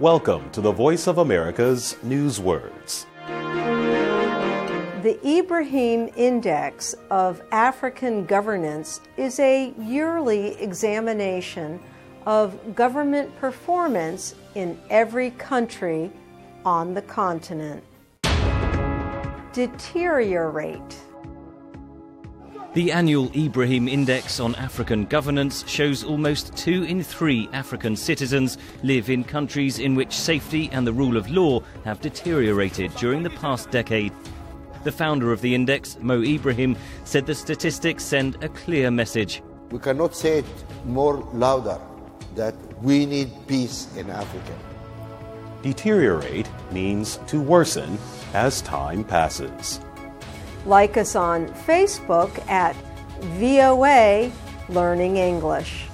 Welcome to the Voice of America's Newswords. The Ibrahim Index of African Governance is a yearly examination of government performance in every country on the continent. Deteriorate. The annual Ibrahim Index on African Governance shows almost two in three African citizens live in countries in which safety and the rule of law have deteriorated during the past decade. The founder of the index, Mo Ibrahim, said the statistics send a clear message. We cannot say it more louder that we need peace in Africa. Deteriorate means to worsen as time passes. Like us on Facebook at VOA Learning English.